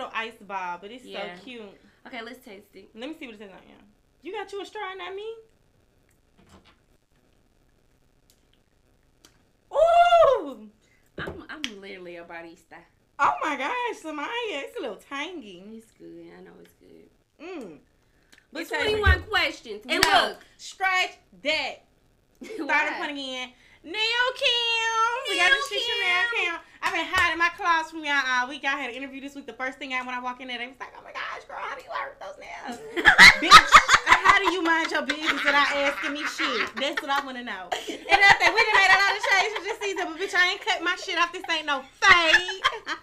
little ice ball, but it's Yeah. so cute. Okay, let's taste it. Let me see what it says on here. You got you a straw, not me. Ooh! I'm I'm literally a barista. Oh my gosh, Samaya, it's a little tangy. It's good. I know it's good. Mm. But It tastes 21 questions. And No, look, scratch that. Start it point again. Nail Kim. We got Nail the shit from Nail Kim. I've been hiding my claws from y'all all week. I had an interview this week. The first thing I when I walk in there, they was like, "Oh my gosh, girl, how do you learn those nails?" Bitch, how do you mind your business without asking me shit? That's what I want to know. And I think we done made a lot of changes this season, but bitch, I ain't cut my shit off. This ain't no fade.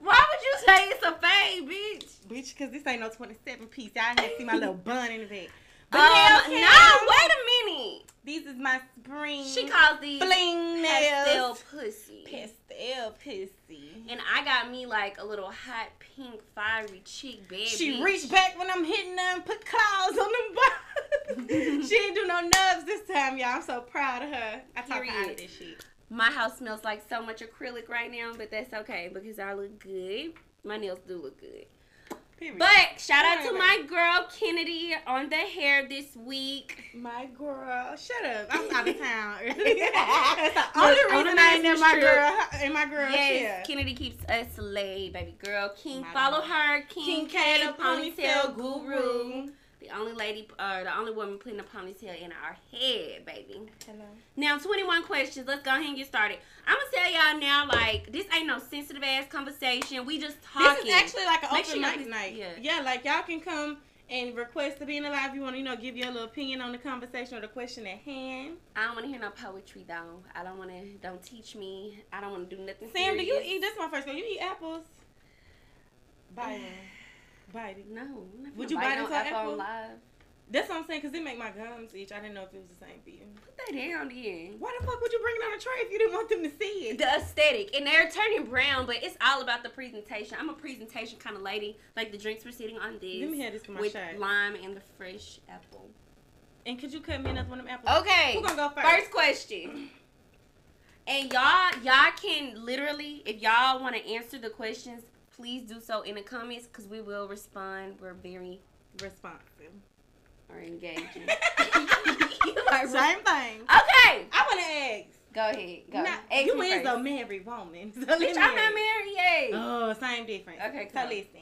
Why would you say it's a fade, bitch? bitch, because this ain't no 27 piece. Y'all ain't see my little bun in the back. But Um, Kim, no, wait a minute. These is my spring. She calls these bling pastel nails. pussy. Pastel pussy. And I got me like a little hot pink fiery cheek bad She reached back when I'm hitting them, put claws on them butt. she ain't do no nubs this time, y'all. I'm so proud of her. I talk out of this shit. My house smells like so much acrylic right now, but that's okay because I look good. My nails do look good. Period. But shout out to my girl Kennedy on the hair this week. my girl, shut up. I'm out of town. That's the only Look, reason I ain't in my girl in my girl Yes, chair. Kennedy keeps us laid, baby girl. King, My follow love. her. King, King K, the ponytail guru. guru. The only lady, uh, the only woman putting a ponytail in our head, baby. Hello. Now, 21 questions. Let's go ahead and get started. I'm gonna tell y'all now, like, this ain't no sensitive ass conversation. We just talking. This is actually like an Make open sure mic can- night. yeah. Yeah. like y'all can come and request to be in the live. You want to, you know, give your little opinion on the conversation or the question at hand. I don't want to hear no poetry though. I don't want to. Don't teach me. I don't want to do nothing. Sam, do you eat? This is my first one. You eat apples? Bite it. No. Would you bite into an apple apple? live. That's what I'm saying, because it make my gums itch. I didn't know if it was the same for you. Put that down then. Why the fuck would you bring it on a tray if you didn't want them to see it? The aesthetic, and they're turning brown, but it's all about the presentation. I'm a presentation kind of lady. Like the drinks we're sitting on this Let me have this for my with shot. lime and the fresh apple. And could you cut me another one of them apples? Okay. Who gonna go first? First question. And y'all, y'all can literally, if y'all want to answer the questions, please do so in the comments because we will respond. We're very Responsive. or engaging. You are re- Same thing. okay, I want to ask. go ahead. Go. Now, Ask you is first. a married woman. So Bitch, I'm not married yet. Oh, same difference. Okay, So cool. listen.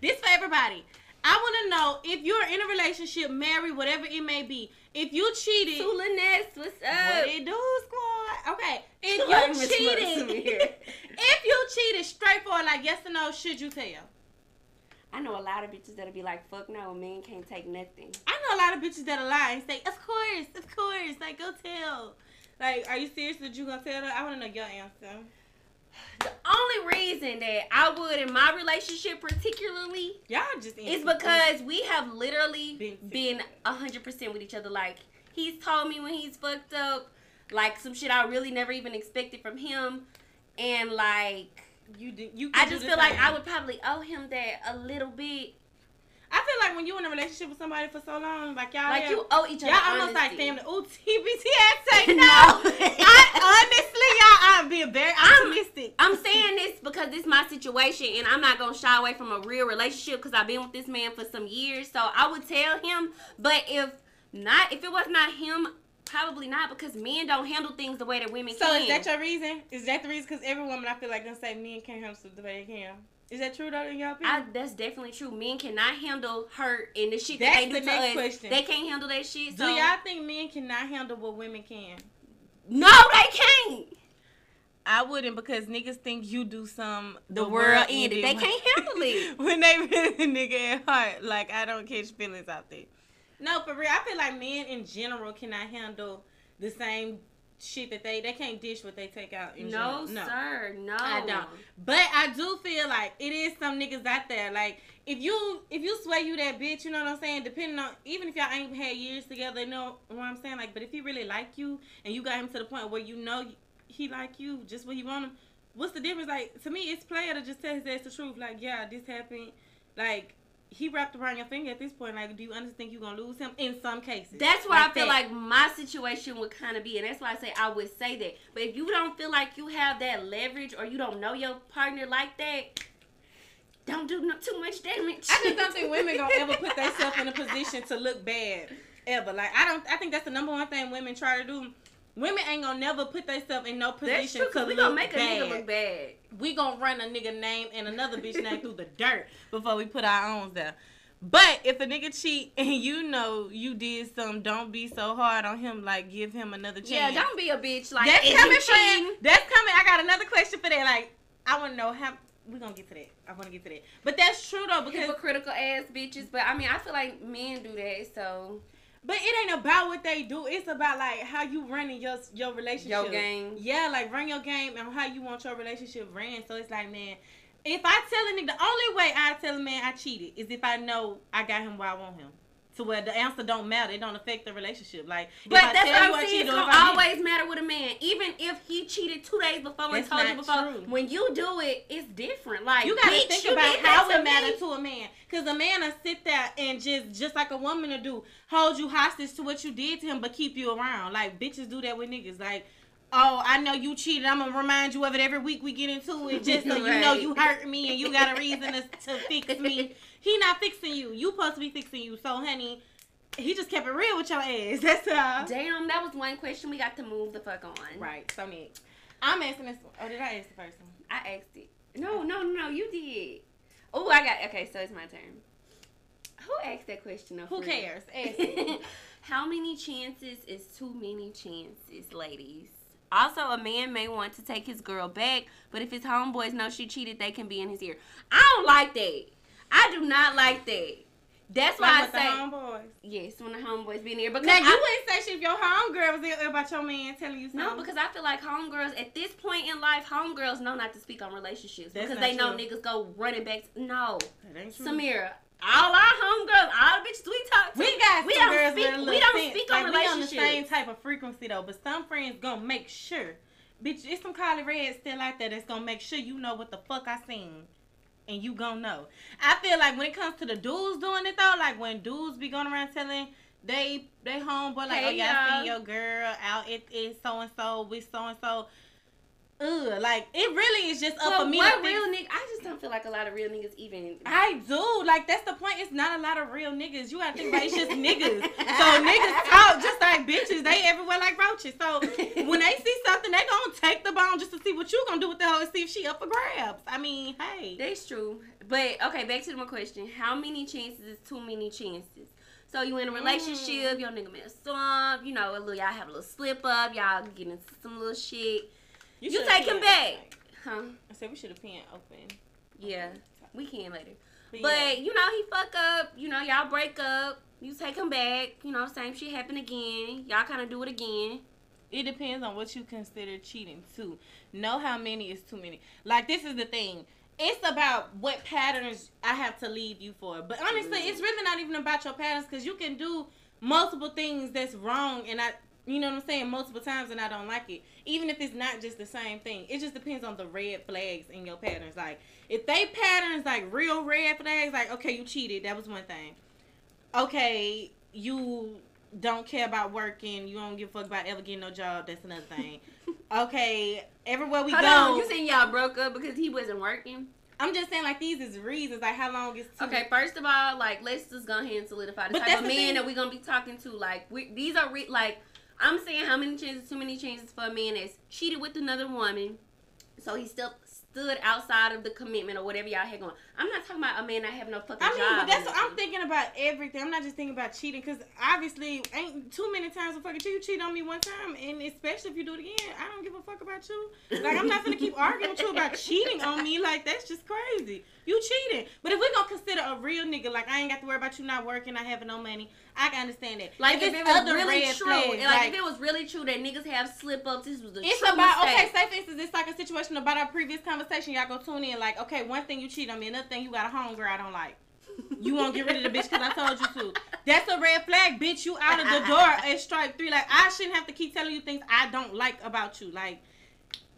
This for everybody. I want to know if you're in a relationship, married, whatever it may be. If you cheated, Tula Ness, what's up? what it do, squad? Okay. If you cheated, if you cheated, straightforward, like yes or no, should you tell? I know a lot of bitches that'll be like, fuck no, a man can't take nothing. I know a lot of bitches that'll lie and say, of course, of course, like go tell. Like, are you serious that you gonna tell her? I want to know your answer. The only reason that I would in my relationship particularly Y'all just is because we have literally Been been a hundred percent with each other. Like he's told me when he's fucked up, like some shit I really never even expected from him, and like you do. You. I just feel like. I would probably owe him that a little bit. I feel like when you in a relationship with somebody for so long, like y'all, Like have- you owe each other. y'all almost like family. Ooh, TBT, I say no. No. I honestly, y'all, I'm being very I'm- optimistic. I'm saying this because this is my situation, and I'm not gonna shy away from a real relationship because I've been with this man for some years. So I would tell him, but if not, if it was not him, probably not because men don't handle things the way that women So can. So is that your reason? Is that the reason? Because every woman I feel like gonna say men can't handle stuff the way they can. Is that true though in your I, that's definitely true. Men cannot handle hurt and the shit That's that they do the to next us. question. They can't handle that shit. Do y'all think men cannot handle what women can? no, they can't. I wouldn't because niggas think you do some The, world ended. They can't handle it. when they really nigga at heart. Like I don't catch feelings out there. No, for real. I feel like men in general cannot handle the same shit that they they can't dish what they take out. In No, general. sir, no. I don't. But I do feel like it is some niggas out there. Like if you if you swear you that bitch, you know what I'm saying. Depending on even if y'all ain't had years together, you know what I'm saying. Like, but if he really like you and you got him to the point where you know he like you just what you want him, what's the difference? Like to me, it's player to just tell his ass the truth. Like, yeah, this happened. Like he wrapped around your finger at this point. Like, do you understand you're gonna lose him in some cases? That's where Like I feel that. like my situation would kind of be, and that's why I say I would say that. But if you don't feel like you have that leverage, or you don't know your partner like that, don't do no, too much damage. I just don't think women gonna ever put themselves in a position to look bad ever. Like I don't. I think that's the number one thing women try to do. Women ain't gonna never put themselves in no position true. to Cause we gonna make a bad. nigga look bad. we gonna run a nigga name and another bitch name through the dirt before we put our own there. But if a nigga cheat and you know you did some, don't be so hard on him. Like give him another chance. Yeah, don't be a bitch. Like that's coming, friend. That's coming. I got another question for that. Like I want to know how. We're gonna get to that. I want to get to that. But that's true though because hypocritical ass bitches. But I mean, I feel like men do that. So But it ain't about what they do. It's about like how you running your your relationship. your game. Yeah, like run your game and how you want your relationship ran. So it's like, man, if I tell a nigga, the only way I tell a man I cheated is if I know I got him where I want him. To where the answer don't matter. It don't affect the relationship. Like, if But I that's tell you what I I'm saying. It's if gonna I always matter with a man, even if he cheated two days before and That's told you before. true. When you do it, it's different. Like You gotta bitch, think you about how it matters me. to a man. Cause a man will sit there and just just like a woman to do, hold you hostage to what you did to him, but keep you around. Like bitches do that with niggas. Like, oh, I know you cheated. I'm gonna remind you of it every week we get into it, just so you know you hurt me and you got a reason to, to fix me. He not fixing you. You supposed to be fixing you. So honey, he just kept it real with your ass. That's all. Damn, that was one question we got to move the fuck on. Right. So me, I'm asking this. One. Oh, did I ask the first one? I asked it. No, no, no, no, you did. Oh, I got. Okay, so it's my turn. Who asked that question? Who cares? Ask it. How many chances is too many chances, ladies? Also, a man may want to take his girl back, but if his homeboys know she cheated, they can be in his ear. I don't like that. I do not like that. That's why Like I say homeboys. yes when the homeboys be in there because Now you I, wouldn't say shit if your homegirl was there about your man telling you something. no because I feel like homegirls at this point in life, homegirls know not to speak on relationships That's because they know niggas go running back. No, That ain't true. Samira, all our homegirls, all the bitches we talk to, we got we don't speak- we don't sense. speak on like, we on the same type of frequency though, but some friends gonna make sure. Bitch, it's some Carly Red still out there that's gonna make sure you know what the fuck I seen. And you gonna know. I feel like when it comes to the dudes doing it though, like when dudes be going around telling they they homeboy like, oh, Hey, oh yeah, I y'all. seen your girl out at, at so and so with so and so. Ugh, like it really is just up But for me. what real nigga? I just don't feel like a lot of real niggas even. I do. Like that's the point. It's not a lot of real niggas. You gotta think about it, it's just niggas. So niggas talk just like bitches. They everywhere like roaches. So when they see something, they gonna take the bone just to see what you gonna do with the hoe and see if she up for grabs. I mean, hey. That's true. But okay, back to my question. How many chances is too many chances? So you in a relationship, mm. your nigga mess up, you know, a little y'all have a little slip up, y'all get into some little shit. You, should've take him penned- back. Huh? I said we should have penned open. Yeah. We can later. But, But yeah. you know, he fuck up, you know, y'all break up, you take him back, you know, same shit happen again. Y'all kinda do it again. it depends on what you consider cheating too. Know how many is too many. Like this is the thing. It's about what patterns I have to leave you for. But honestly, Mhm. it's really not even about your patterns because you can do multiple things that's wrong and I you know what I'm saying, multiple times and I don't like it. Even if it's not just the same thing. It just depends on the red flags in your patterns. Like if they patterns like real red flags, like okay, you cheated, that was one thing. Okay, you don't care about working, you don't give a fuck about ever getting no job, that's another thing. okay, everywhere we Hold go. on, you saying y'all broke up because he wasn't working? I'm just saying like these is reasons, like how long is too Okay, first of all, like let's just go ahead and solidify the But type of men thing- that we're gonna be talking to. Like we, these are re- like I'm saying how many chances, too many chances for a man that's cheated with another woman, so he still stood outside of the commitment or whatever y'all had going. I'm not talking about a man that have no fucking I mean, job but that's what I'm thinking about everything. I'm not just thinking about cheating because obviously ain't too many times a fucking cheat. You cheat on me one time, and especially if you do it again, I don't give a fuck about you. Like I'm not gonna keep arguing with you about cheating on me. Like that's just crazy. You cheating. But if we gonna consider a real nigga, like I ain't got to worry about you not working, not having no money, I can understand that. Like if, it's it was really true, flags, like, like, if it was really true that niggas have slip ups, this was the it's about mistake. okay. Say for instance, it's like a situation about our previous conversation. Y'all go tune in. Like okay, one thing you cheat on me, another thing you got a homegirl I don't like. You won't get rid of the bitch because I told you to. That's a red flag, bitch. You out of the door at strike three. Like I shouldn't have to keep telling you things I don't like about you. Like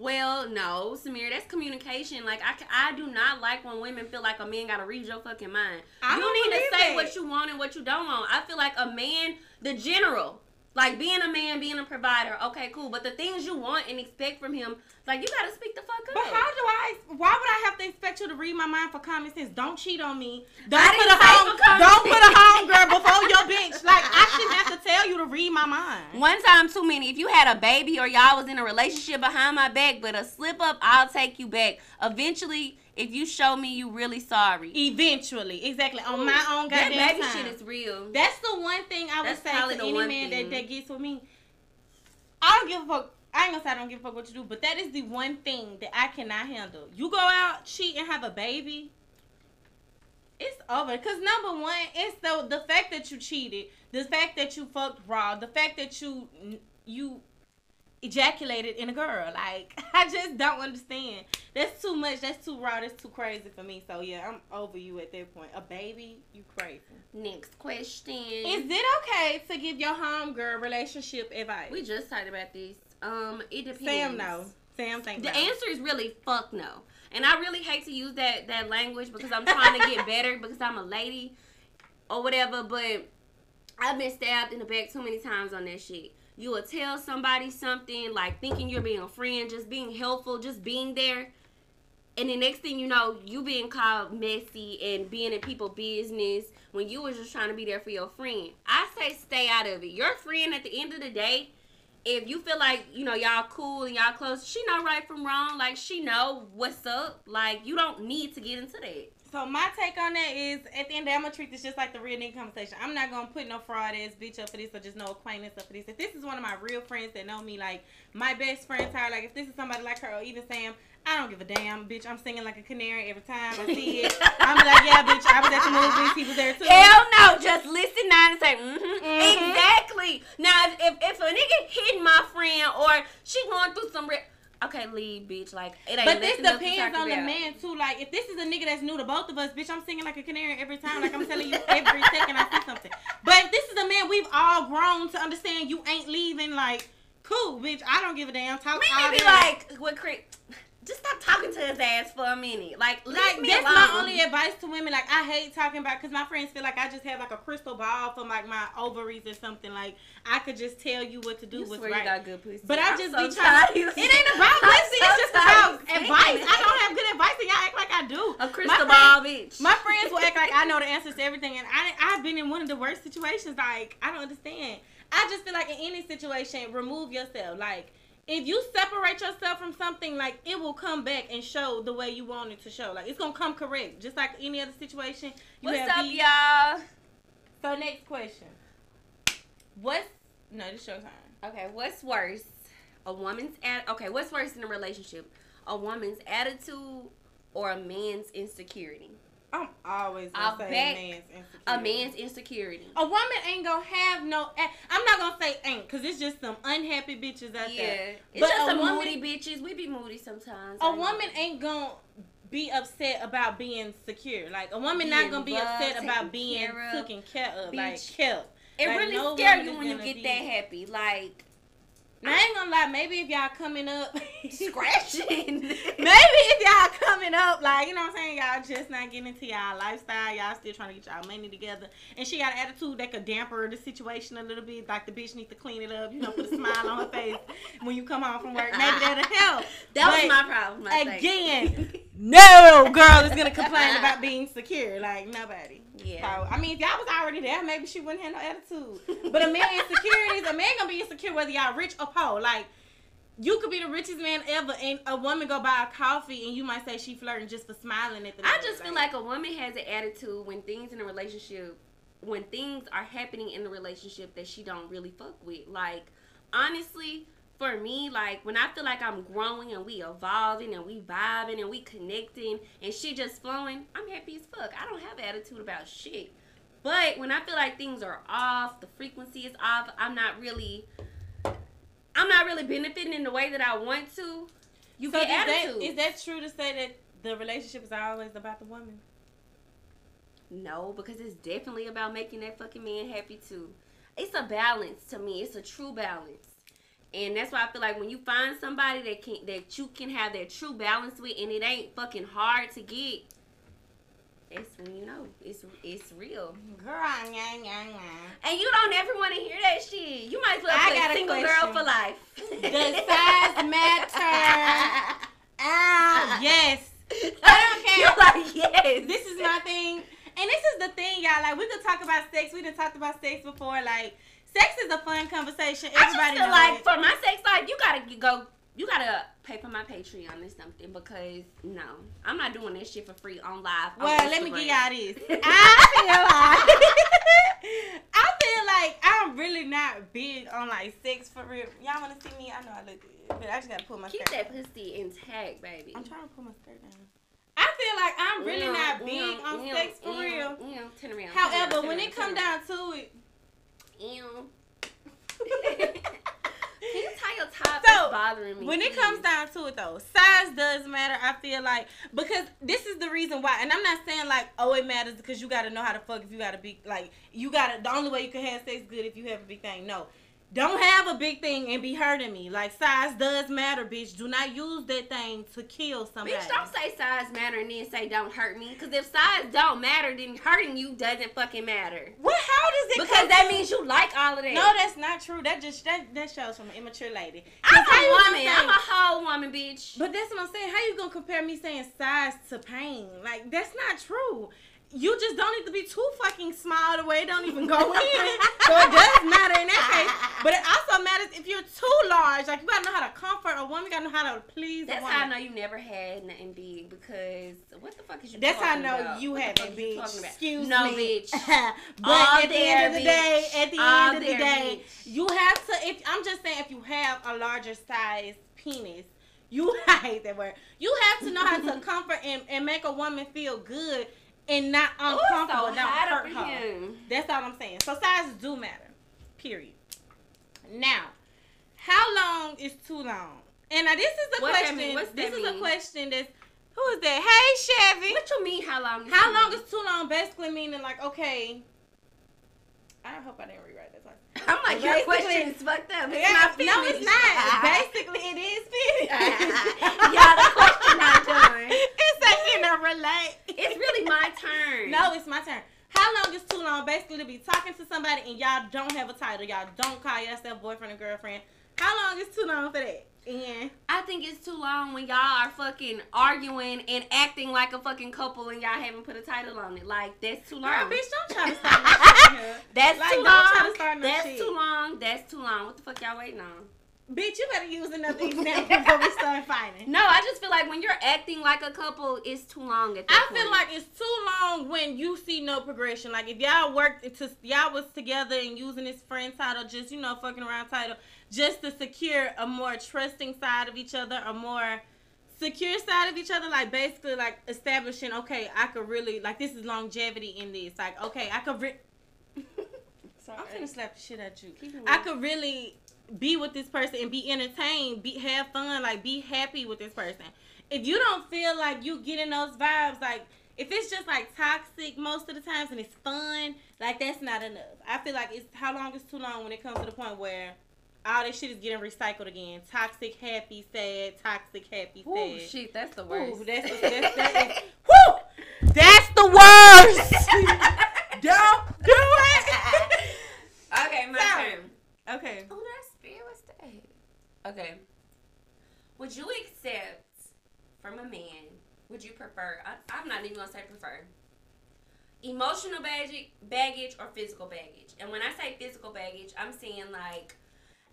Well, no, Samir, that's communication. Like I, I do not like when women feel like a man gotta read your fucking mind. I you don't need to say that. what you want and what you don't want. I feel like a man, the general, like being a man, being a provider. Okay, cool. But the things you want and expect from him, like you gotta speak the fuck up. But how do I? Why would I have to expect you to read my mind for common sense? Don't cheat on me. Don't I put a home. Don't put a home girl before your bitch. Like I shouldn't have to tell you to read my mind. One time too many. If you had a baby or y'all was in a relationship behind my back, but a slip up, I'll take you back. Eventually, if you show me you really sorry. Eventually, exactly on my own goddamn that baby time. shit is real. That's the one thing I would That's say to any man thing. that, that gets with me. I don't give a fuck. I ain't gonna say I don't give a fuck what you do, but that is the one thing that I cannot handle. You go out, cheat, and have a baby. It's over. Cause number one, it's the the fact that you cheated, the fact that you fucked raw, the fact that you you ejaculated in a girl. Like I just don't understand. That's too much. That's too raw. That's too crazy for me. So yeah, I'm over you at that point. A baby, you crazy. Next question. Is it okay to give your homegirl relationship advice? we just talked about this. Um, it depends. Sam no. Sam think The no. answer is really fuck no. And I really hate to use that that language because I'm trying to get better because I'm a lady or whatever, but I've been stabbed in the back too many times on that shit. You will tell somebody something like thinking you're being a friend, just being helpful, just being there. And the next thing you know, you being called messy and being in people business when you was just trying to be there for your friend. I say stay out of it. Your friend at the end of the day, if you feel like you know y'all cool and y'all close, she know right from wrong. Like she know what's up. Like you don't need to get into that. So my take on that is, at the end of the day, I'm gonna treat this just like the real nigga conversation. I'm not gonna put no fraud ass bitch up for this or just no acquaintance up for this. If this is one of my real friends that know me, like my best friend Tyler, like if this is somebody like her or even Sam, I don't give a damn, bitch. I'm singing like a canary every time I see it. I'm like, yeah, bitch. I was at the movies. He was there too. Hell no, just listen now and say, mm-hmm. Mhm. Exactly. Now, if, if, if a nigga hitting my friend or she going through some, re- okay, leave, bitch. Like, it ain't But this nothing else to depends on the man too. Like if this is a nigga that's new to both of us, bitch, I'm singing like a canary every time. Like I'm telling you every second I see something. But if this is a man we've all grown to understand, you ain't leaving. Like cool, bitch. I don't give a damn. Talk all Maybe be like, what cre- just stop talking to his ass for a minute. Like, Like me that's alone. my only advice to women. Like I hate talking about because my friends feel like I just have like a crystal ball from like my ovaries or something. Like I could just tell you what to do. You what's swear right. you got good pussy. But I I'm just so be trying. of It ain't about pussy. so It's just about advice. I don't have good advice, and y'all act like I do. A crystal My ball, bitch. My friends will act like I know the answers to everything, and I I've been in one of the worst situations. Like I don't understand. I just feel like in any situation, remove yourself. Like if you separate yourself from something, like it will come back and show the way you want it to show. Like it's gonna come correct, just like any other situation. You What's have up, beef. y'all? So next question. What's no? This your time. Okay, what's worse? A woman's at okay, what's worse in a relationship? A woman's attitude or a man's insecurity? I'm always I'll say a man's insecurity. A man's insecurity. A woman ain't gonna have no. I'm not gonna say ain't, cause it's just some unhappy bitches out Yeah. there. It's But just some woman- moody bitches. We be moody sometimes. A woman ain't gonna be upset about being secure. Like a woman Being not gonna be loved, upset about being taken care of, like kept. It Like, really no scare you when you get that happy. Like Now, I ain't gonna lie. Maybe if y'all coming up, scratching. Maybe if y'all coming up, like you know what I'm saying, y'all just not getting into y'all lifestyle, y'all still trying to get y'all money together, and she got an attitude that could damper the situation a little bit. Like the bitch needs to clean it up, you know, put a smile on her face when you come home from work. Maybe that'll help. That was my problem. I think. again, no girl is gonna complain about being secure. Like nobody. Yeah. So I mean, if y'all was already there, maybe she wouldn't have no attitude. But a man insecurities, a man gonna be insecure whether y'all rich or poor. Like you could be the richest man ever, and a woman go buy a coffee, and you might say she flirting just for smiling at the. I just feel like a woman has an attitude when things in a relationship, when things are happening in the relationship that she don't really fuck with. Like, honestly, for me, like when I feel like I'm growing and we evolving and we vibing and we connecting and she just flowing, I'm happy as fuck. I don't have an attitude about shit. But when I feel like things are off, the frequency is off, I'm not really I'm not really benefiting in the way that I want to. You So get is attitude. is that true to say that the relationship is always about the woman? No, because it's definitely about making that fucking man happy too. It's a balance to me. It's a true balance. And that's why I feel like when you find somebody that can that you can have that true balance with, and it ain't fucking hard to get, that's when you know it's it's real. Girl, yeah, yeah, yeah. And you don't ever want to hear that shit. You might as well I got a single girl for life. Does size matter? Ah, yes. I don't care. You're like yes. This is my thing. And this is the thing, y'all. Like, we could talk about sex. We done talked about sex before. Like, sex is a fun conversation. I just Everybody feel knows like it. for my sex life, you gotta go. You gotta pay for my Patreon or something because no, I'm not doing this shit for free on live. on Well, let me give y'all this. I feel like I feel like I'm really not big on like sex for real. Y'all wanna see me? I know I look good, but I just gotta pull my Keep skirt. that pussy intact, baby. I'm trying to pull my skirt down. I feel like I'm really Yeah, not big yeah, on yeah, sex for real. Yeah, turn around. However, turn when it come down to it. Ew. Can you tie your top? So, bothering me. When it please. comes down to it, though, size does matter. I feel like because this is the reason why, and I'm not saying like oh it matters because you got to know how to fuck if you gotta be like you got to the only way you can have sex good if you have a big thing. No, don't have a big thing and be hurting me. Like size does matter, bitch. Do not use that thing to kill somebody. Bitch, don't say size matter and then say don't hurt me. Because if size don't matter, then hurting you doesn't fucking matter. What? How does it? Because that to- means you like all of that. No, that's not true. That just that that shows from an immature lady. I'm a woman. say- I'm a whole woman, bitch. But that's what I'm saying. How you gonna compare me saying size to pain? Like that's not true. You just don't need to be too fucking small the way it don't even go in. so it does matter in that case. But it also matters if you're too large. Like you gotta know how to comfort a woman. You gotta know how to please That's a woman. how I know you never had nothing big because what the fuck is you That's how I know about? you haven't, fuck is you bitch. Excuse no, me. bitch. but All at the end of the day, at the All end of the day, bitch. you have to. If I'm just saying, if you have a larger size penis, you I hate that word. You have to know how to comfort and, and make a woman feel good and not Ooh, uncomfortable. so don't hurt her. That's all I'm saying. So sizes do matter. Period. Now, how long is too long? And now this is a What question. mean? This is a question that's who is that? Hey Chevy. What you mean? How long? How long is too long? Basically meaning like okay. I hope I didn't rewrite that. Sorry. I'm like your question is fucked up. It's Yeah, not no, it's not. Basically, it is finished. Y'all, the question not done. It's a relate. It's really my turn. No, it's my turn. How long is too long? Basically, to be talking to somebody and y'all don't have a title. Y'all don't call yourself boyfriend or girlfriend. How long is too long for that? And I think it's too long when y'all are fucking arguing and acting like a fucking couple and y'all haven't put a title on it. Like that's too long. girl, bitch, don't try to start no shit here. That's Like, too to long. start no That's shit. too long. That's too long. What the fuck y'all waiting on? Bitch, you better use another example before we start fighting. No, I just feel like when you're acting like a couple, it's too long at that I feel like it's too long when you see no progression. Like if y'all worked to y'all was together and using this friend title, just you know fucking around title, just to secure a more trusting side of each other, a more secure side of each other. Like basically like establishing, okay, I could really like this is longevity in this. Like okay, I could. Re- I'm gonna slap the shit at you. I could really be with this person and be entertained, be have fun, like be happy with this person. If you don't feel like you getting those vibes, like if it's just like toxic most of the times and it's fun, like that's not enough. I feel like it's how long is too long when it comes to the point where all this shit is getting recycled again. Toxic, happy, sad, toxic, happy, Ooh, sad. shit, that's the Ooh, worst. that's, that's, that is, woo! That's the worst. don't do it. okay, my Sorry. turn. okay. Oh, that's spirit. What's that? Okay. Would you accept from a man? Would you prefer? I, I'm not even gonna say prefer. Emotional baggage, baggage or physical baggage. And when I say physical baggage, I'm saying like,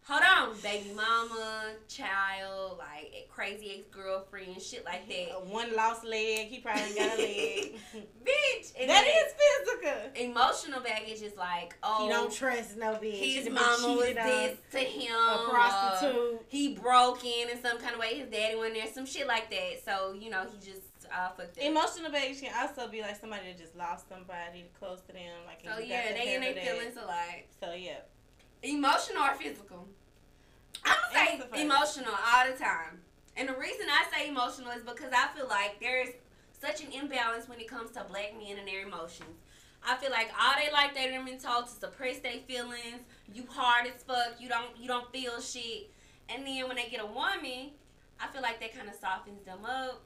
hold on, baby mama, child, like crazy ex girlfriend, shit like that. Uh, One lost leg. He probably got a leg. Bitch, and that is physical. emotional baggage is like, oh, He don't trust no bitch. His mama was this to him. A uh, prostitute. he broke in in some kind of way. His daddy went there, some shit like that. So you know, he just uh, fucked up. Emotional baggage can also be like somebody that just lost somebody close to them. Like so yeah, they in their feelings alike. So yeah. Emotional or physical? I'm gonna say emotional all the time. And the reason I say emotional is because I feel like there is such an imbalance when it comes to black men and their emotions. I feel like all they like they done been told to suppress their feelings. You hard as fuck. You don't you don't feel shit. And then when they get a woman, I feel like that kind of softens them up.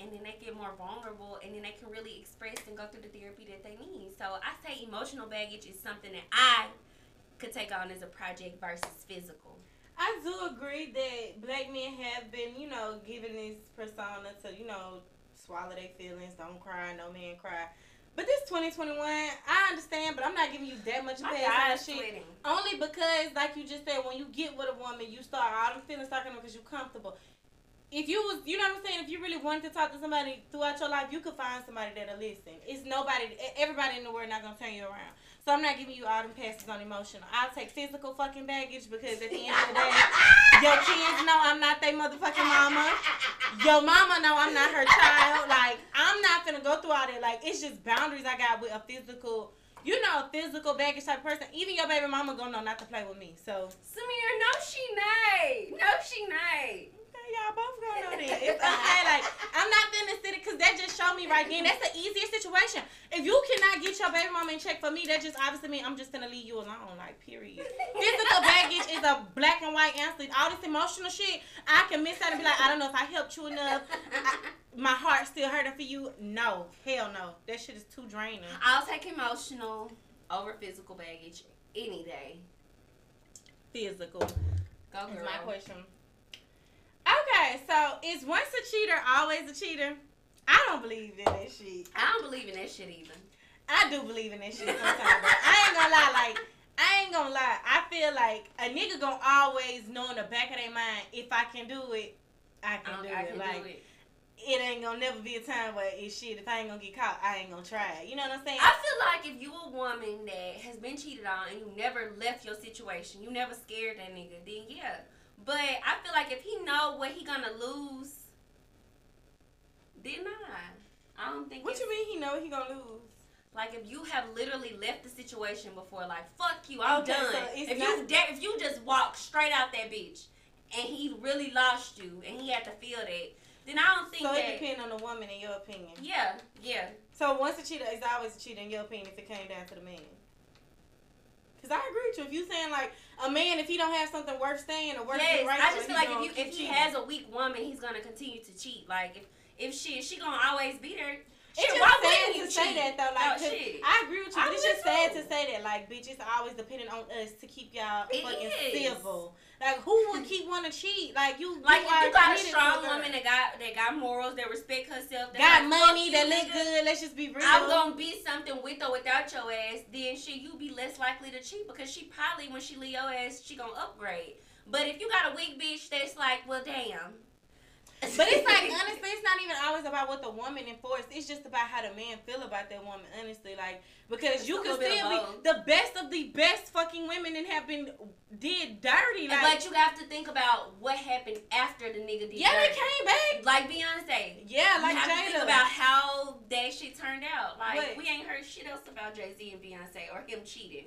And then they get more vulnerable, and then they can really express and go through the therapy that they need. So I say emotional baggage is something that I could take on as a project versus physical. I do agree that black men have been, you know, given this persona to, you know, swallow their feelings, don't cry, no man cry. But this 2021, I understand, but I'm not giving you that much pass that shit. sweating. Only because, like you just said, when you get with a woman, you start all them feelings talking because you're comfortable. If you was, you know what I'm saying, if you really wanted to talk to somebody throughout your life, you could find somebody that'll listen. It's nobody, everybody in the world not gonna turn you around. So I'm not giving you all them passes on emotional. I'll take physical fucking baggage because at the end of the day, your kids know I'm not their motherfucking mama. Your mama know I'm not her child. Like I'm not gonna go through all that. Like it's just boundaries I got with a physical. You know, physical baggage type person. Even your baby mama gonna know not to play with me. So Samir, no, she not. No, she not. Y'all both gonna know that. It's okay. Like I'm not finna sit it because that just showed me right then. That's the easiest situation. If you cannot get your baby mama in check for me, that just obviously means I'm just gonna leave you alone. Like period. Physical baggage is a black and white answer. All this emotional shit, I can miss out and be like, I don't know if I helped you enough. I, my heart still hurting for you. No, hell no. That shit is too draining. I'll take emotional over physical baggage any day. Physical. Go Is girl. my question. Okay, so is once a cheater always a cheater? I don't believe in that shit. I don't believe in that shit either. I do believe in that shit sometimes. I ain't gonna lie, like I ain't gonna lie. I feel like a nigga gonna always know in the back of their mind if I can do it, I can um, do I it. can like do it. it ain't gonna never be a time where it's shit. If I ain't gonna get caught, I ain't gonna try it. You know what I'm saying? I feel like if you a woman that has been cheated on and you never left your situation, you never scared that nigga, then yeah. But I feel like if he know what he gonna lose, then I. I don't think. what you mean he know he gonna lose? Like if you have literally left the situation before, like fuck you, I'm Okay, done. so if not- you da- if you just walk straight out that bitch, and he really lost you, and he had to feel that, then I don't think So that. it depends on the woman in your opinion. Yeah, yeah. So once a cheater is always a cheater in your opinion if it came down to the man. Cause I agree with you. If you saying like a man, if he don't have something worth saying or worth Yes, right I just feel like if you if he has a weak woman, he's gonna continue to cheat. Like if if she she gonna always be there. It's just why sad to you say that though. Like, Oh, shit. I agree with you, but it's just sad to say that. Like, bitch, it's always dependent on us to keep y'all It fucking is. civil. Like, who would keep want to cheat? Like, you, Like you if you got a strong woman that got that got morals, that respect herself, that got like, money, that look nigga, good. Let's just be real. I'm gonna be something with or without your ass, then she, you be less likely to cheat because she probably when she leave your ass, she gonna upgrade. But if you got a weak bitch that's like, well, damn. But it's like honestly, it's not even always about what the woman enforced. It's just about how the man feel about that woman. Honestly, like because It's you can still be the best of the best fucking women and have been did dirty. Like but you have to think about what happened after the nigga did. yeah, they came back. Like Beyonce. Yeah, like you have to Jada. think about how that shit turned out. Like What? we ain't heard shit else about Jay Z and Beyonce or him cheating.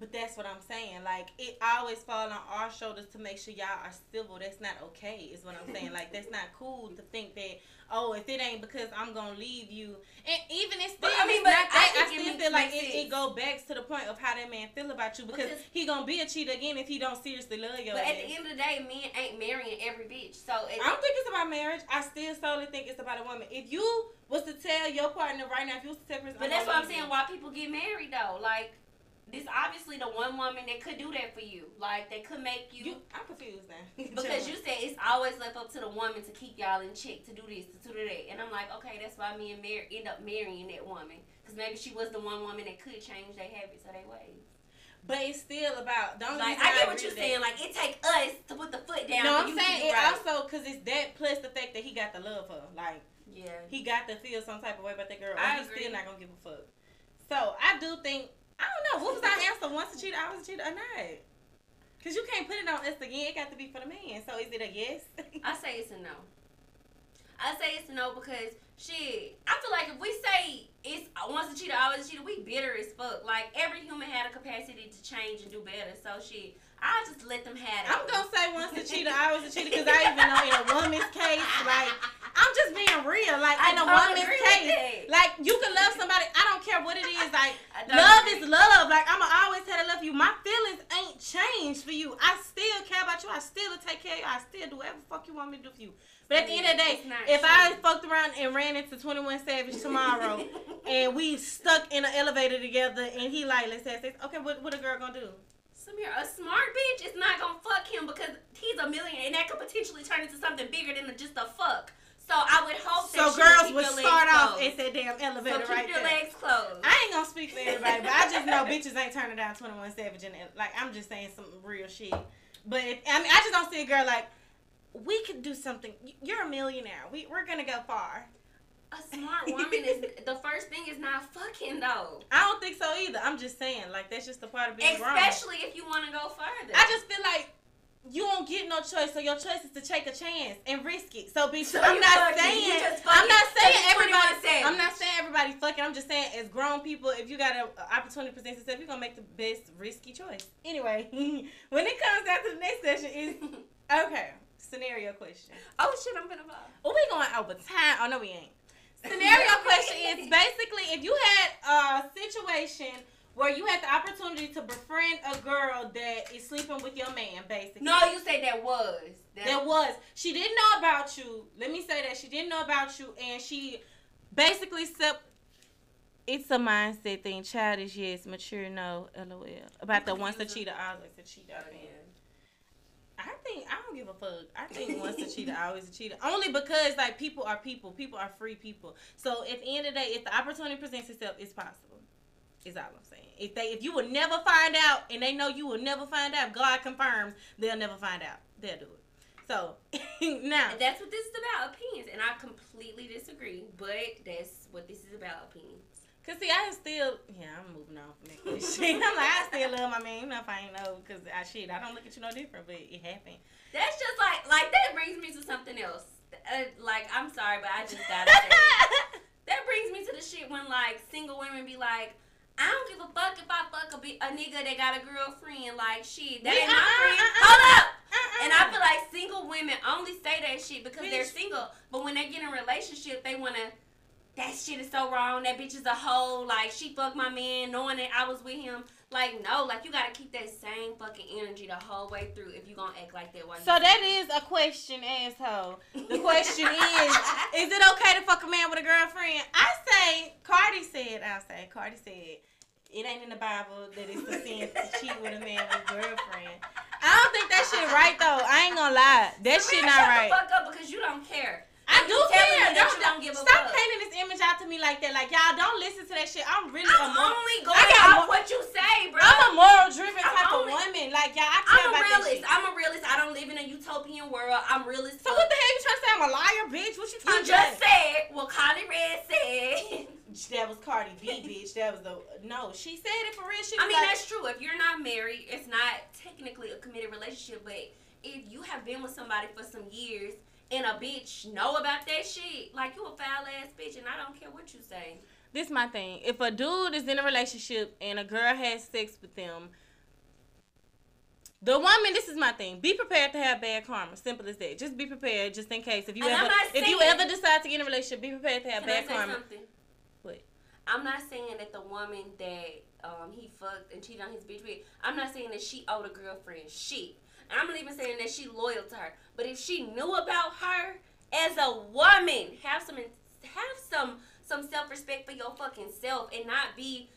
But that's what I'm saying. Like it always fall on our shoulders to make sure y'all are civil. That's not okay. Is what I'm saying. Like that's not cool to think that oh if it ain't because I'm gonna leave you. And even it's still I mean, but not I that. I, it still feel like it, it go back to the point of how that man feel about you because, Because- he gonna be a cheater again if he don't seriously love you. But at the end of the day, men ain't marrying every bitch. So it, I don't think it's about marriage. I still solely think it's about a woman. If you was to tell your partner right now, if you was to tell person, But that's oh, what I'm saying. Why people get married though? Like this obviously the one woman that could do that for you. Like they could make you, you. I'm confused now. because you said it's always left up to the woman to keep y'all in check to do this to do that, and I'm like, okay, that's why me and Mary end up marrying that woman because maybe she was the one woman that could change their habits or their ways. But it's still about. Don't Like I get what you're saying. Like it take us to put the foot down. No, I'm you saying it right. also because it's that plus the fact that he got to love her. Like Yeah. he got to feel some type of way about that girl. Or I he's agree. still not gonna give a fuck. So I do think I don't know. What was our answer? Once a cheater, I was a cheater or not? Cause you can't put it on us again. It got to be for the man. So is it a yes? I say it's a no. I say it's a no because shit. I feel like if we say it's once a cheater, always a cheater, we bitter as fuck. Like every human had a capacity to change and do better. So shit, I just let them have it. I'm gonna say once a cheater, I was a cheater because I even know in a woman's case, like I'm just being real. Like I in a woman's case, like you can love somebody. I don't care what it is. Like love agree. is love. Like I'ma always tell her love you. My feelings ain't ain't changed for you. I still care about you. I still take care of you. I still do whatever fuck you want me to do for you. But at the end of the day, if true. I fucked around and ran into 21 Savage tomorrow and we stuck in an elevator together and he like, let's have sex, okay, what, what a girl gonna do? Samir, a smart bitch is not gonna fuck him because he's a millionaire and that could potentially turn into something bigger than just a fuck. So I would hope that So she girls would start off closed. at that damn so elevator keep right your there. legs closed. I ain't gonna speak for everybody, but I just know bitches ain't turning down 21 Savage and like I'm just saying some real shit. But if, I mean, I just don't see a girl like we could do something. You're a millionaire. We we're gonna go far. A smart woman is the first thing is not fucking though. I don't think so either. I'm just saying like that's just a part of being grown. Especially if you want to go further. I just feel like you won't get no choice, so your choice is to take a chance and risk it. So, bitch, So I'm not saying I'm not saying so you 21 everybody. Savage. I'm not saying everybody fucking. I'm just saying as grown people, if you got an opportunity to present yourself, you're gonna make the best risky choice. Anyway, when it comes down to the next session, is okay. Scenario question. oh shit, I'm gonna fall. Oh, we going over time. Oh no, we ain't. Scenario question is basically if you had a situation where you had the opportunity to befriend a girl that is sleeping with your man, basically. No, you said that was. That, There was. She didn't know about you. Let me say that she didn't know about you, and she basically sep. It's a mindset thing. Childish, yes. Mature, no. LOL. About the once a cheater, always a cheater. Oh, I think. I think I don't give a fuck. I think once a cheater, always a cheater. Only because like people are people. People are free people. So at the end of the day, if the opportunity presents itself, it's possible. Is all I'm saying. If they if you will never find out and they know you will never find out, God confirms they'll never find out. They'll do it. So now And that's what this is about, opinions. And I completely disagree, but that's what this is about, opinions. Cause see, I still, yeah, I'm moving on from that question. I'm like, I still love my man, even if I ain't know, cause I shit, I don't look at you no different, but it happened. That's just like, like that brings me to something else. Uh, like, I'm sorry, but I just gotta say. That brings me to the shit when like single women be like, I don't give a fuck if I fuck a, bi- a nigga that got a girlfriend. Like, shit, that ain't my uh-uh, friend. uh-uh. Hold up. Uh-uh. And I feel like single women only say that shit because they're single. But when they get in a relationship, they wanna. That shit is so wrong. That bitch is a hoe. Like she fucked my man, knowing that I was with him. Like no, like you gotta keep that same fucking energy the whole way through if you gonna act like that. While So that is a question, asshole. The question is, is it okay to fuck a man with a girlfriend? I say, Cardi said, I say, Cardi said, it ain't in the Bible that it's a sin to cheat with a man with a girlfriend. I don't think that shit right though. I ain't gonna lie, that shit shut not right. the fuck up because you don't care. I do care. Don't, you don't give a stop painting this image out to me like that. Like y'all don't listen to that shit. I'm really I'm a moral, only I going got off what you say, bro. I'm a moral driven type only- of woman. Like y'all, I care I'm a about that realist. shit. I'm a realist. I don't live in a utopian world. I'm realist. so what the hell you trying to say? I'm a liar, bitch. What you You trying to? You just say? said what Carly Red said. That was Cardi B, bitch. That was the no. She said it for real. She I mean, like, that's true. If you're not married, it's not technically a committed relationship. But if you have been with somebody for some years and a bitch know about that shit, like you a foul ass bitch, and I don't care what you say. this my thing. If a dude is in a relationship and a girl has sex with them, the woman. This is my thing. Be prepared to have bad karma. Simple as that. Just be prepared, just in case. If you And ever, if you ever decide to get in a relationship, be prepared to have bad karma. something? What? I'm not saying that the woman that um, he fucked and cheated on his bitch with, I'm not saying that she owed a girlfriend shit. I'm not even saying that she loyal to her. But if she knew about her as a woman, have some have some some self respect for your fucking self and not be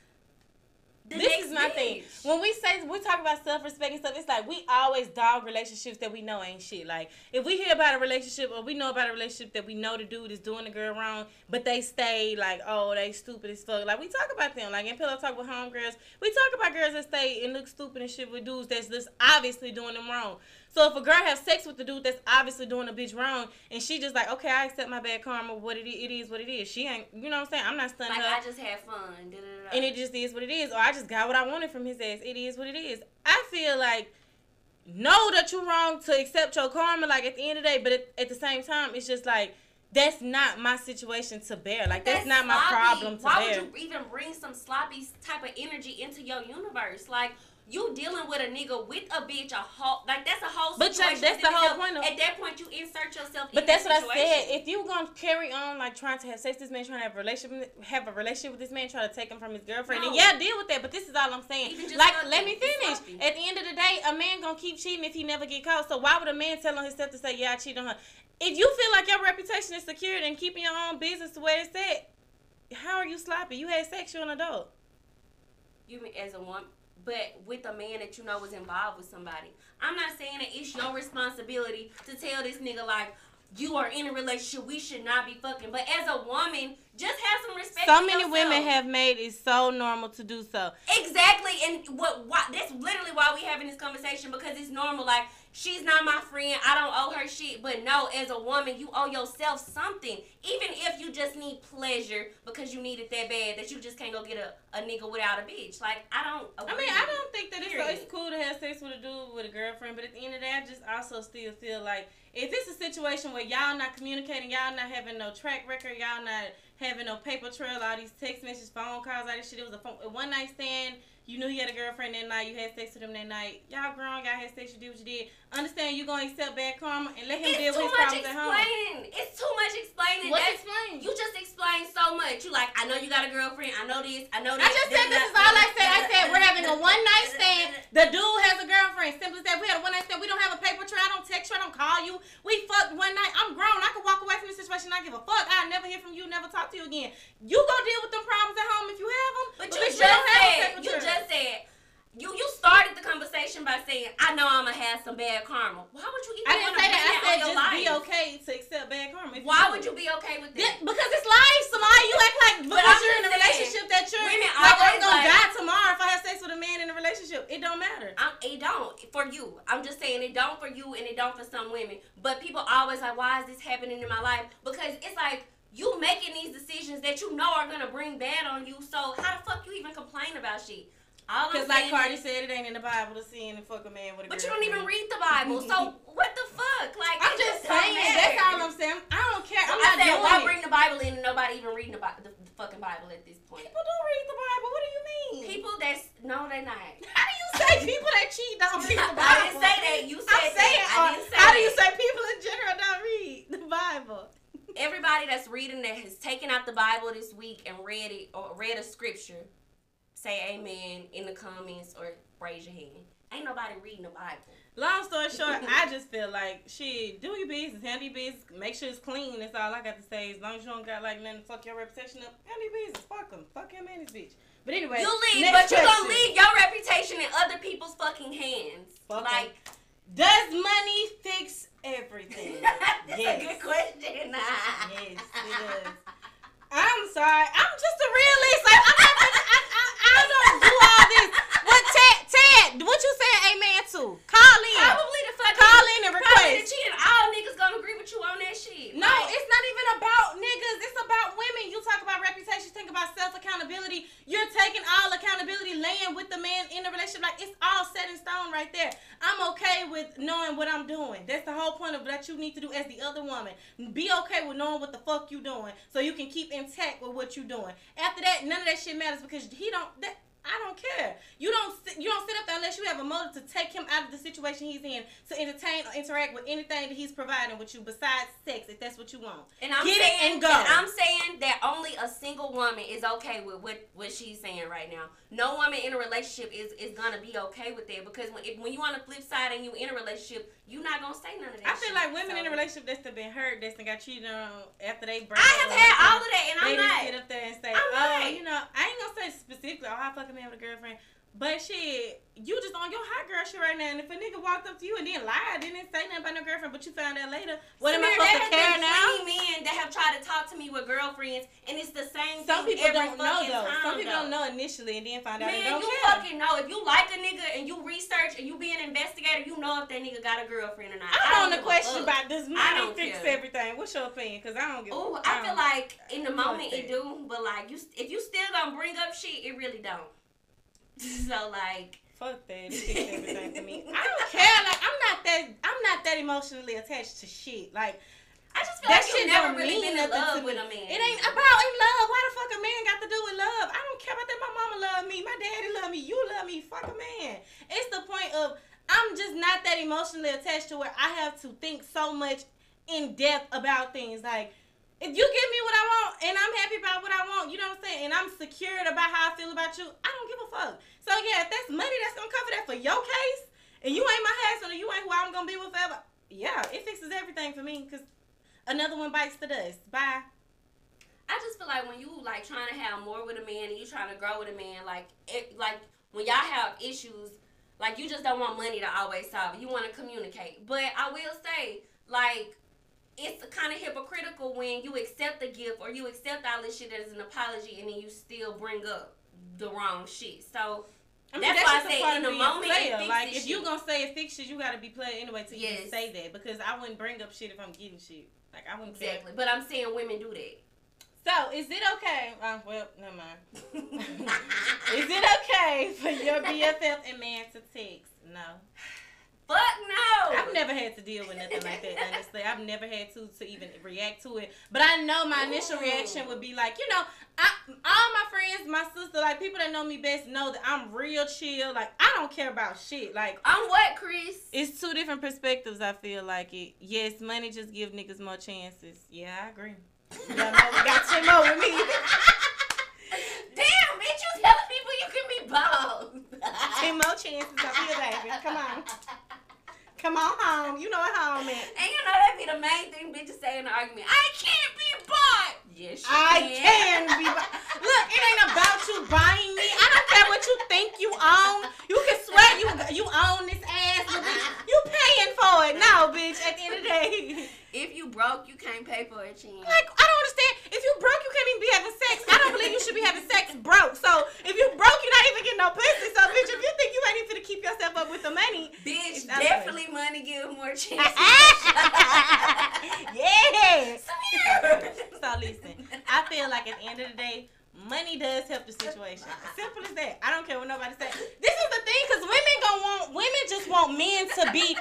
this is my thing. When we say we talk about self respect and stuff, it's like we always dog relationships that we know ain't shit. Like if we hear about a relationship or we know about a relationship that we know the dude is doing the girl wrong, but they stay like, oh, they stupid as fuck. Like we talk about them. Like in Pillow Talk with homegirls, we talk about girls that stay and look stupid and shit with dudes that's just obviously doing them wrong. So if a girl have sex with the dude that's obviously doing a bitch wrong, and she just like, okay, I accept my bad karma. What it is, it is what it is. She ain't, you know what I'm saying? I'm not stunning like her I just had fun. da-da-da-da. and it just is what it is. Or I just got what I wanted from his ass. It is what it is. I feel like know that you're wrong to accept your karma. Like at the end of the day, but at, at the same time, it's just like that's not my situation to bear. Like that's, not my problem to Why bear. would you even bring some sloppy type of energy into your universe? Like you dealing with a nigga with a bitch, a whole like that's a whole But situation. that's the whole point of- At that point, you insert yourself. But in that's that what I said. If you gonna carry on like trying to have sex with this man, trying to have a relationship, have a relationship with this man, trying to take him from his girlfriend, No. then yeah, deal with that. But this is all I'm saying. Like, let me finish. At the end of the day, a man gonna keep cheating if he never get caught. So why would a man tell on himself to say, "Yeah, I cheated on her"? If you feel like your reputation is secured and keeping your own business the way it's at, how are you sloppy? You had sex, you're an adult. you mean as a woman, but with a man that you know is involved with somebody. I'm not saying that it's your responsibility to tell this nigga like you are in a relationship. We should not be fucking. But as a woman, just have some respect. So many yourself. women have made it so normal to do so. Exactly, and what? Why, that's literally why we having this conversation because it's normal. Like she's not my friend. I don't owe her shit. But no, as a woman, you owe yourself something. Even if you just need pleasure because you need it that bad that you just can't go get a, a nigga without a bitch. Like I don't. I mean, I don't think that it's, it's cool to have sex with a dude with a girlfriend, but at the end of the day, I just also still feel like if it's a situation where y'all not communicating, y'all not having no track record, y'all not having no paper trail, all these text messages, phone calls, all this shit. It was a, phone, a one night stand. You knew you had a girlfriend that night. You had sex with him that night. Y'all grown. Y'all had sex. You did what you did. Understand you're gonna accept bad karma and let him It's deal with his much problems at home. explaining. It's too much explaining. What's That's- explained? You just explained so much. You like, I know you got a girlfriend. I know this. I know that. I just said this is all I said. I said we're having a one night stand. The dude has a girlfriend. Simply said we had a one night stand. We don't have a paper trail. I don't text you. I don't call you. We fucked one night. I'm grown. I can walk away from this situation. I give a fuck. I never hear from you. Never talk to you again. You go deal with them problems at home if you have them. But But you just don't have said, you just said, you you started the conversation by saying, I know I'm gonna have some bad karma. Why would you even I didn't say that. I said just be okay to accept bad karma. Why would you be okay with Yeah, that? because it's life, Samaya. You act like because you're in a saying, relationship that you're women like oh, I'm gonna like- die tomorrow if I have sex with a man in a relationship. It don't matter. I'm, it don't for you. I'm just saying it don't for you and it don't for some women. But people always like, why is this happening in my life? Because it's like you making these decisions that you know are gonna bring bad on you. So how the fuck you even complain about shit? Because like Cardi said, it ain't in the Bible to see and fuck a man with a But you don't even read the Bible, so what the fuck? Like I'm just saying. That's all I'm saying. I don't care. I'm I not said, doing why it. bring the Bible in and nobody even reading the, the, the fucking Bible at this point? People don't read the Bible. What do you mean? People that's no, they're not. How do you say people that cheat don't read the Bible? I didn't say that. You said I'm saying. that. I uh, didn't say how do you say people in general don't read the Bible? Everybody that's reading that has taken out the Bible this week and read it or read a scripture, say amen in the comments or raise your hand. Ain't nobody reading the Bible. Long story short, I just feel like shit. Do your business, handle your business, make sure it's clean. That's all I got to say. As long as you don't got like nothing to fuck your reputation up, handle your business. Fuck them. Fuck him and his bitch. But anyway, You leave, but you gonna leave your reputation in other people's fucking hands. Fuck 'em. like Does money fix everything? that's Yes. a good question. Yes, it does. I'm sorry. I'm just a realist. Like I'm not. gonna- I, I don't do all this. What Ted? Ted? What you saying? Amen to? Call in. Probably the fucking Call in and probably the request. cheating. All niggas gonna agree with you on that shit. No, Like, it's not even about niggas. It's about women. You talk about reputation, think about self accountability. You're taking all accountability, laying with the man in the relationship. Like it's all set in stone right there. I'm okay with knowing what I'm doing. That's the whole point of that you need to do as the other woman. Be okay with knowing what the fuck you doing, so you can keep intact with what you're doing. After that, none of that shit matters because he don't. That, I don't care. You don't sit, you don't sit up there unless you have a motive to take him out of the situation he's in to entertain or interact with anything that he's providing with you besides sex, if that's what you want. And I'm Get it saying, and go. I'm saying that only a single woman is okay with what, what she's saying right now. No woman in a relationship is, is gonna be okay with that because when if, when you on the flip side and you in a relationship, you're not gonna say none of that. I feel shit. like women in a relationship that's been hurt, that's got cheated on after they break I have had all of that, and I'm just not. sit up there and say, I'm "Oh, not. you know, I ain't gonna say specifically, oh, I fucking man with a girlfriend." But shit, you just on your hot girl shit right now. And if a nigga walked up to you and then lied, didn't say nothing about no girlfriend, but you found out later, what am I Samir, supposed to care now? men that have tried to talk to me with girlfriends, and it's the same thing. Some thing people every don't know though. time, Some people though. don't know initially and then find out they Man, don't you care. fucking know. If you like a nigga and you research and you be an investigator, you know if that nigga got a girlfriend or not. I'm on don't the question about I money don't fix care. everything? What's your opinion? Because I don't give. Ooh, a- I feel like in the moment it do, but like you, if you still gonna bring up shit, it really don't. so like, Fuck that. Everything to me. I don't care. Like I'm not that. I'm not that emotionally attached to shit. Like I just feel that like shit never don't really mean been in nothing love to with me. a man. It ain't about in love. Why the fuck a man got to do with love? I don't care about that. My mama love me. My daddy love me. You love me. Fuck a man. It's the point of I'm just not that emotionally attached to where I have to think so much in depth about things. Like, if you give me what I want and I'm happy about what I want, you know what I'm saying, and I'm secured about how I feel about you, I don't give a fuck. So yeah, if that's money that's gonna cover that for your case, and you ain't my husband or you ain't who I'm gonna be with forever, yeah, it fixes everything for me. Cause another one bites the dust. Bye. I just feel like when you like trying to have more with a man and you trying to grow with a man, like it, like when y'all have issues, like you just don't want money to always solve. You want to communicate. But I will say, like, it's kind of hypocritical when you accept the gift or you accept all this shit as an apology and then you still bring up the wrong shit. So I That's that's why I say in the a moment, it player. fixes Like if you gonna say it fixes, you gotta be playing anyway to even say that because I wouldn't bring up shit if I'm getting shit. Like I wouldn't say. exactly. But I'm saying women do that. So is it okay? Uh, well, never mind. Is it okay for your BFF and man to text? No. Fuck no. I've never had to deal with nothing like that, honestly. I've never had to to even react to it. But I know my initial Ooh. reaction would be like, you know, I, all my friends, my sister, like people that know me best know that I'm real chill. Like I don't care about shit. Like I'm what, Chris? it's two different perspectives. I feel like it. Yes, money just give niggas more chances. Yeah, I agree. Y'all know we got ten more with me. Damn, bitch, you telling people you can be bold. Ten more chances up here, baby. Come on, come on home. You know what home at. And you know that be the main thing bitches say in the argument. I can't be bought. Yes, you I can be. bu- Look, it ain't about you buying me. I don't care what you think you own. You can swear you you own this ass, but bitch, you paying for it. No, bitch. At the end of the day, If you broke, you can't pay for a chin. like I don't understand. If you broke, you can't even be having sex. I don't believe you should be having sex broke. So if you broke, you're not even getting no pussy. So bitch, if you think you ain't even to keep yourself up with the money, Bitch, definitely money give more chances. yes. So listen, I feel like at the end of the day, money does help the situation. Simple as that. I don't care what nobody says. This is the thing, cause women gonna want women just want men to be.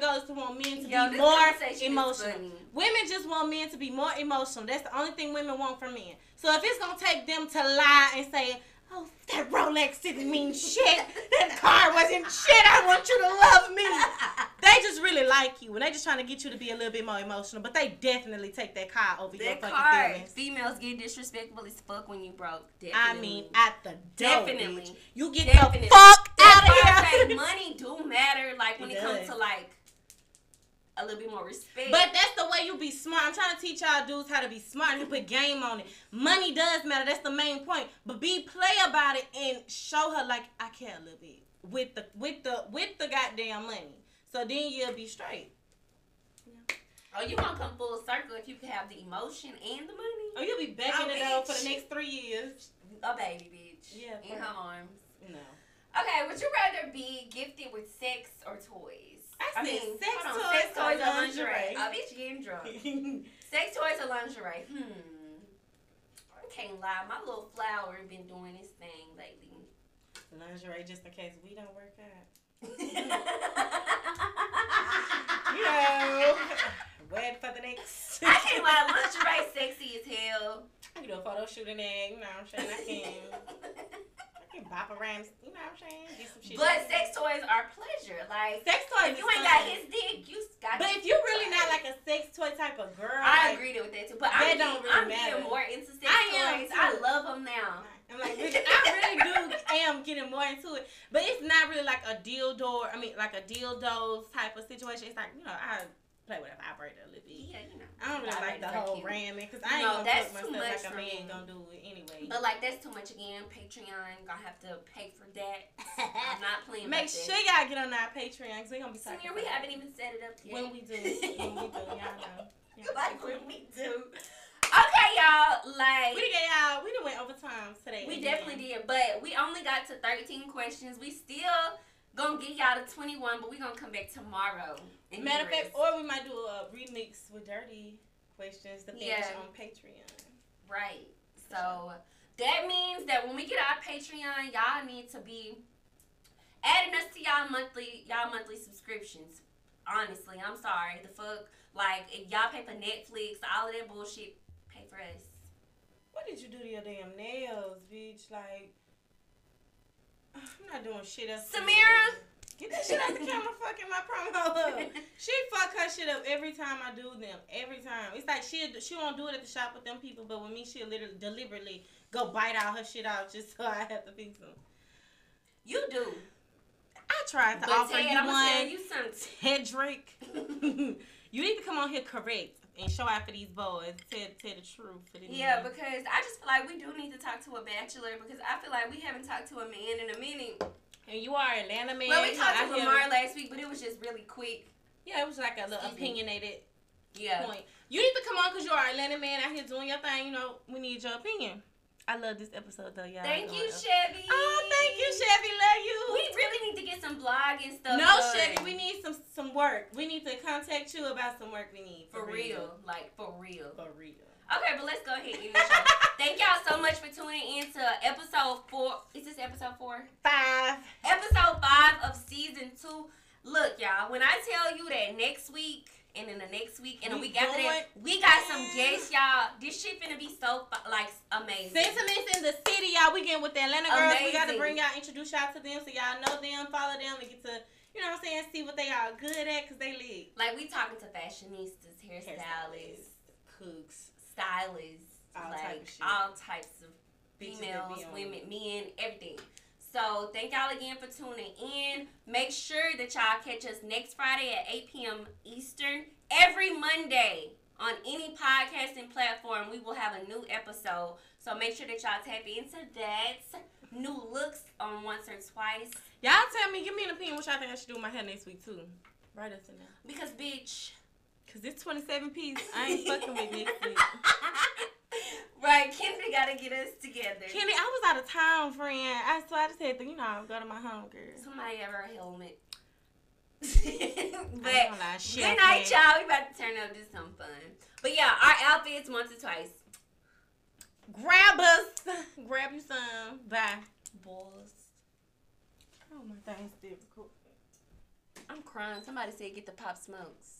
Women just really their ultimate goal is to want men to Yo, be more emotional. Women just want men to be more emotional. That's the only thing women want from men. So if it's gonna take them to lie and say, "Oh, that Rolex didn't mean shit. That car wasn't shit. I want you to love me." They just really like you, and they just trying to get you to be a little bit more emotional. But they definitely take that car over your fucking card, feelings. females get disrespectful as fuck when you broke. I mean, at the door, Definitely. bitch. You get Definitely. the fuck out of here. money do matter. Like when It it, comes to like a little bit more respect. But that's the way you be smart. I'm trying to teach y'all dudes how to be smart and put game on it. Money does matter. That's the main point. But be play about it and show her like I care a little bit with the with the with the goddamn money. So then you'll be straight. oh, you gonna come full circle if you can have the emotion and the money. Oh, you'll be begging Oh, it though for the oh, next three years. A baby bitch. Yeah, In her arms. No. Okay, would you rather be gifted with sex or toys? I said sex hold on, toys sex toys or lingerie? lingerie. Oh, bitch, getting drunk. Sex toys or lingerie? Hmm. I can't lie. My little flower been doing his thing lately. Lingerie just in case we don't work out. I You know. Wait for the next. I can't lie. Lingerie sexy as hell. You know, photo shooting egg. You know what I'm saying? I can. Bop around. You know what I'm saying? Get some shit. But sex toys are pleasure. Like, sex toys. if you ain't got his dick, you got But if you're really not like a sex toy type of girl, I like, agree with that too. But That I'm, don't getting, really I'm matter. getting more into sex I am, toys. too. I love them now. I'm like, bitch, I really do am getting more into it. But it's not really like a dildo, I mean, like a dildos type of situation. It's like, you know, I play with a vibrator a little bit. Yeah, you know. I don't really like the whole cute. ramming because I ain't No, gonna that's too myself much like a man gonna do it anyway. But like that's too much again. Patreon gonna have to pay for that. I'm not playing. Make sure that. y'all get on our Patreon because we gonna be talking. Samir, we haven't even set it up yet. when we do, when we do, y'all know. Y'all like when we do. Okay, y'all. Like We get y'all. We done went overtime today. we again. definitely did, but we only got to 13 questions. We still gonna get y'all to 21, but we gonna come back tomorrow. And Matter of fact, or we might do a remix with dirty questions to finish Yeah. on Patreon. Right. So that means that when we get our Patreon, y'all need to be adding us to y'all monthly y'all monthly subscriptions. Honestly, I'm sorry. The fuck, like if y'all pay for Netflix, all of that bullshit, pay for us. What did you do to your damn nails, bitch? Like, I'm not doing shit else. to you. Samira. Get that shit out the camera, fucking my promo up. She fuck her shit up every time I do them. Every time. It's like she she won't do it at the shop with them people, but with me, she'll literally deliberately go bite all her shit out just so I have to fix them. You do. I tried to But offer Ted, you I'm one. you Drake. you need to come on here correct and show out for these boys. Tell, tell the truth for Yeah, because I just feel like we do need to talk to a bachelor because I feel like we haven't talked to a man in a minute. And you are Atlanta man. well, we talked to Lamar last week, but it was just really quick. Yeah, it was like a little opinionated Yeah. point. You need to come on because you are Atlanta man out here doing your thing. You know, we need your opinion. I love this episode though, y'all. Thank you. Chevy. Oh, thank you, Chevy. Love you. We really need to get some blog and stuff. no, done. Chevy, we need some some work. We need to contact you about some work we need. for real, like for real. For real. Okay, but let's go ahead and the show. Thank y'all so much for tuning in to episode four. Is this episode four? Five. Episode five of season two. Look, y'all, when I tell you that next week and then the next week and the We week after that, we got some guests, y'all. This shit finna be so like amazing. Sentiments in the city, y'all. We getting with the Atlanta girls. We got to bring y'all, introduce y'all to them so y'all know them, follow them, and get to, you know what I'm saying, see what they are good at because they lit. Like we talking to fashionistas, hairstylists, cooks, stylists, All like type of shit. all types of females, women, men, everything. So thank y'all again for tuning in. Make sure that y'all catch us next Friday at 8 p.m. Eastern. Every Monday on any podcasting platform, we will have a new episode. So make sure that y'all tap into that. New looks on once or twice. Y'all tell me, give me an opinion what y'all think I should do with my hair next week too. Write us in there. Because bitch. Cause it's 27 piece. I ain't fucking with week. right, Kendra gotta get us together. Kenny, I was out of town, friend. I so I just had to, you know, go to my home girl. Somebody ever a helmet. But good night, y'all. We about to turn up do some fun. But yeah, our outfits once or twice. Grab us. Grab you some. Bye. Boys. Oh, my thing's difficult. I'm crying. Somebody said get the pop smokes.